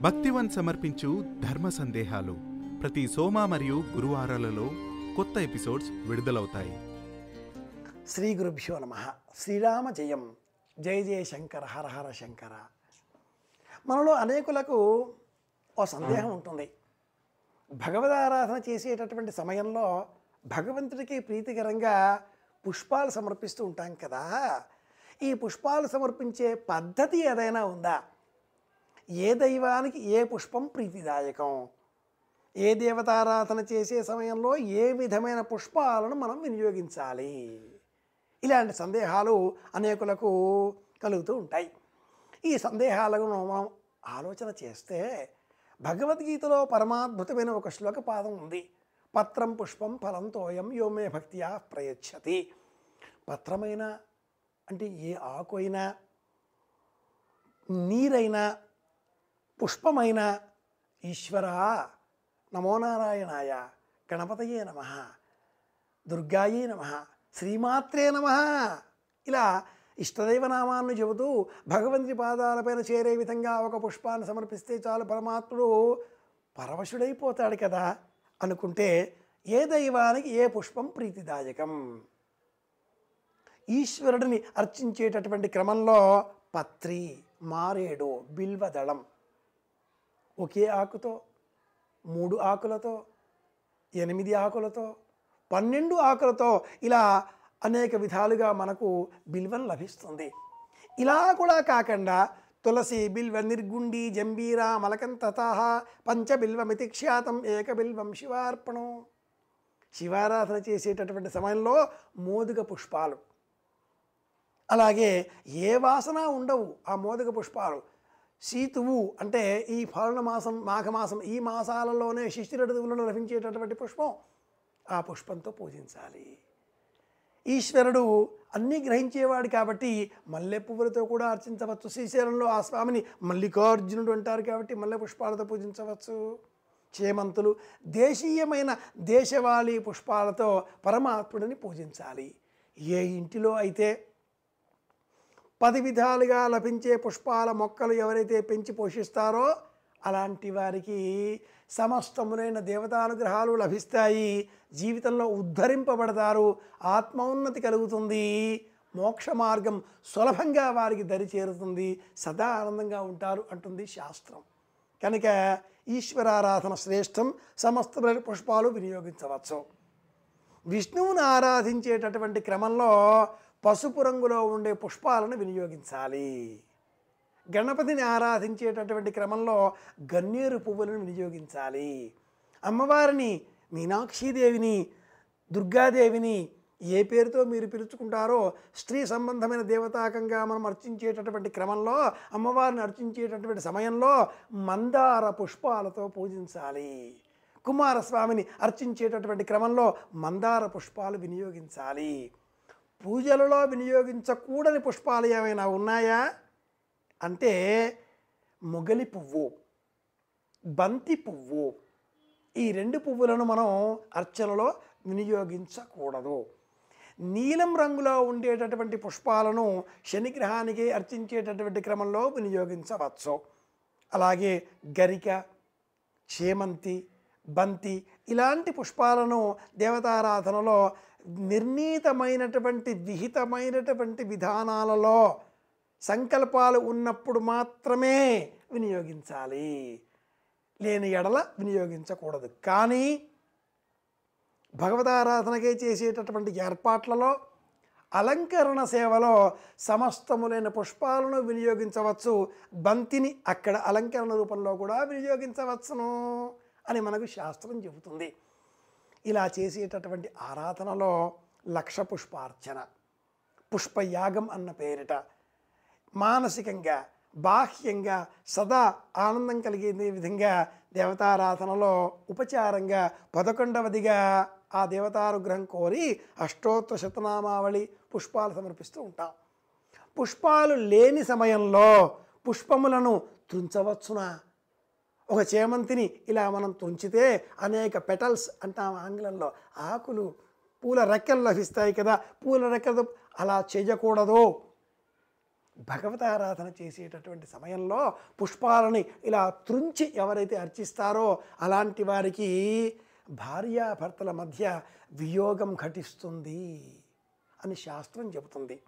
భక్తివన్ సమర్పించు ధర్మ సందేహాలు ప్రతి సోమ మరియు గురువారాలలో కొత్త ఎపిసోడ్స్ విడుదలవుతాయి. శ్రీ గురుభ్యో నమ. శ్రీరామ జయం. జయ జయ శంకర హర హర శంకర. మనలో అనేకులకు ఓ సందేహం ఉంటుంది. భగవదారాధన చేసేటటువంటి సమయంలో భగవంతుడికి ప్రీతికరంగా పుష్పాలు సమర్పిస్తూ ఉంటాం కదా. ఈ పుష్పాలు సమర్పించే పద్ధతి ఏదైనా ఉందా? ఏ దైవానికి ఏ పుష్పం ప్రీతిదాయకం? ఏ దేవతారాధన చేసే సమయంలో ఏ విధమైన పుష్పాలను మనం వినియోగించాలి? ఇలాంటి సందేహాలు అనేకులకు కలుగుతూ ఉంటాయి. ఈ సందేహాలను మనం ఆలోచన చేస్తే భగవద్గీతలో పరమాద్భుతమైన ఒక శ్లోక పాదం ఉంది. పత్రం పుష్పం ఫలం తోయం యోమే భక్తియా ప్రయచ్చతి. పత్రమైన అంటే ఏ ఆకు అయినా నీరైనా పుష్పమైన ఈశ్వర నమో నారాయణాయ గణపతయే నమ దుర్గాయే నమ శ్రీమాత్రే నమ. ఇలా ఇష్టదైవనామాన్ని చెబుతూ భగవంతుని పాదాలపైన చేరే విధంగా ఒక పుష్పాన్ని సమర్పిస్తే చాలు పరమాత్ముడు పరవశుడైపోతాడు కదా అనుకుంటే ఏ దైవానికి ఏ పుష్పం ప్రీతిదాయకం? ఈశ్వరుడిని అర్చించేటటువంటి క్రమంలో పత్రి మారేడు బిల్వదళం ఒకే ఆకుతో మూడు ఆకులతో ఎనిమిది ఆకులతో పన్నెండు ఆకులతో ఇలా అనేక విధాలుగా మనకు బిల్వం లభిస్తుంది. ఇలా కూడా కాకుండా తులసి బిల్వ నిర్గుండి జంబీర మలకంతతాహ పంచబిల్వమితి ఖ్యాతం ఏకబిల్వం శివార్పణం. శివారాధన చేసేటటువంటి సమయంలో మోదుగ పుష్పాలు. అలాగే ఏ వాసన ఉండవు ఆ మోదక పుష్పాలు. సీతువు అంటే ఈ పౌర్ణమాసం మాఘమాసం ఈ మాసాలలోనే శిశిర ఋతువులలో లభించేటటువంటి పుష్పం. ఆ పుష్పంతో పూజించాలి. ఈశ్వరుడు అన్నీ గ్రహించేవాడు కాబట్టి మల్లె పువ్వులతో కూడా అర్చించవచ్చు. శ్రీశైలంలో ఆ స్వామిని మల్లికార్జునుడు అంటారు కాబట్టి మల్లె పుష్పాలతో పూజించవచ్చు. చేమంతులు దేశీయమైన దేశవాళీ పుష్పాలతో పరమాత్ముడిని పూజించాలి. ఏ ఇంటిలో అయితే పది విధాలుగా లభించే పుష్పాల మొక్కలు ఎవరైతే పెంచి పోషిస్తారో అలాంటి వారికి సమస్తములైన దేవతానుగ్రహాలు లభిస్తాయి. జీవితంలో ఉద్ధరింపబడతారు. ఆత్మోన్నతి కలుగుతుంది. మోక్ష మార్గం సులభంగా వారికి దరి చేరుతుంది. సదా ఆనందంగా ఉంటారు అంటుంది శాస్త్రం. కనుక ఈశ్వరారాధన శ్రేష్టం. సమస్త పుష్పాలు వినియోగించవచ్చు. విష్ణువును ఆరాధించేటటువంటి క్రమంలో పసుపు రంగులో ఉండే పుష్పాలను వినియోగించాలి. గణపతిని ఆరాధించేటటువంటి క్రమంలో గన్నేరు పువ్వులను వినియోగించాలి. అమ్మవారిని మీనాక్షీదేవిని దుర్గాదేవిని ఏ పేరుతో మీరు పిలుచుకుంటారో స్త్రీ సంబంధమైన దేవతాకంగా మనం అర్చించేటటువంటి క్రమంలో అమ్మవారిని అర్చించేటటువంటి సమయంలో మందార పుష్పాలతో పూజించాలి. కుమారస్వామిని అర్చించేటటువంటి క్రమంలో మందార పుష్పాలు వినియోగించాలి. పూజలలో వినియోగించకూడని పుష్పాలు ఏమైనా ఉన్నాయా? అంటే మొగలి పువ్వు బంతి పువ్వు ఈ రెండు పువ్వులను మనం అర్చనలో వినియోగించకూడదు. నీలం రంగులో ఉండేటటువంటి పుష్పాలను శనిగ్రహానికి అర్చించేటటువంటి క్రమంలో వినియోగించవచ్చు. అలాగే గరిక చేమంతి బంతి ఇలాంటి పుష్పాలను దేవతారాధనలో నిర్ణీతమైనటువంటి విహితమైనటువంటి విధానాలలో సంకల్పాలు ఉన్నప్పుడు మాత్రమే వినియోగించాలి. లేని ఎడల వినియోగించకూడదు. కానీ భగవతారాధనకే చేసేటటువంటి ఏర్పాట్లలో అలంకరణ సేవలో సమస్తములైన పుష్పాలను వినియోగించవచ్చు. బంతిని అక్కడ అలంకరణ రూపంలో కూడా వినియోగించవచ్చును అని మనకు శాస్త్రం చెబుతుంది. ఇలా చేసేటటువంటి ఆరాధనలో లక్ష పుష్పార్చన పుష్పయాగం అన్న పేరిట మానసికంగా బాహ్యంగా సదా ఆనందం కలిగే విధంగా దేవతారాధనలో ఉపచారంగా పదకొండవదిగా ఆ దేవతానుగ్రహం కోరి అష్టోత్తర శతనామావళి పుష్పాలు సమర్పిస్తూ ఉంటాం. పుష్పాలు లేని సమయంలో పుష్పములను తుంచవచ్చునా? ఒక చేమంతిని ఇలా మనం తుంచితే అనేక పెటల్స్ అంటాం ఆంగ్లంలో. ఆకులు పూల రెక్కలు లభిస్తాయి కదా పూల రెక్కలు అలా చేయకూడదు. భగవతారాధన చేసేటటువంటి సమయంలో పుష్పాలని ఇలా త్రుంచి ఎవరైతే అర్చిస్తారో అలాంటి వారికి భార్యాభర్తల మధ్య వియోగం ఘటిస్తుంది అని శాస్త్రం చెబుతుంది.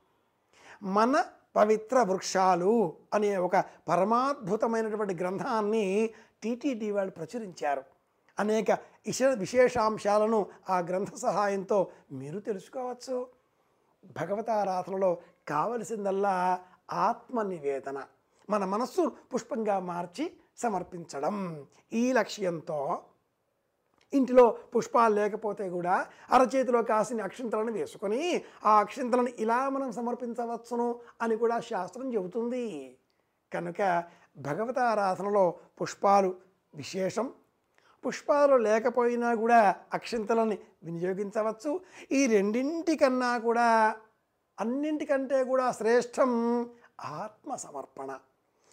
మన పవిత్ర వృక్షాలు అనే ఒక పరమాద్భుతమైనటువంటి గ్రంథాన్ని టీటీడీ వాళ్ళు ప్రచురించారు. అనేక ఇష విశేషాంశాలను ఆ గ్రంథ సహాయంతో మీరు తెలుసుకోవచ్చు. భగవతారాధనలో కావలసిందల్లా ఆత్మ నివేదన మన మనస్సు పుష్పంగా మార్చి సమర్పించడం. ఈ లక్ష్యంతో ఇంటిలో పుష్పాలు లేకపోతే కూడా అరచేతిలో కాసిన అక్షింతలను వేసుకొని ఆ అక్షింతలను ఇలా మనం సమర్పించవచ్చును అని కూడా శాస్త్రం చెబుతుంది. కనుక భగవతారాధనలో పుష్పాలు విశేషం. పుష్పాలు లేకపోయినా కూడా అక్షింతలని వినియోగించవచ్చు. ఈ రెండింటికన్నా కూడా అన్నింటికంటే కూడా శ్రేష్టం ఆత్మ సమర్పణ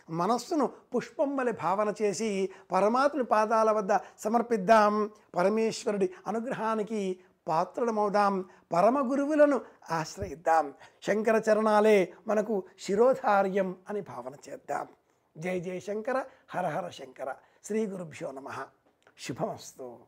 మనస్సును పుష్పం వలె భావన చేసి పరమాత్ముని పాదాల వద్ద సమర్పిద్దాం. పరమేశ్వరుడి అనుగ్రహానికి పాత్రలమవుదాం. పరమ గురువులను ఆశ్రయిద్దాం. శంకర చరణాలే మనకు శిరోధార్యం అని భావన చేద్దాం. జై జయ శంకర హర హర శంకర. శ్రీ గురుభ్యో నమ. శుభమస్తు.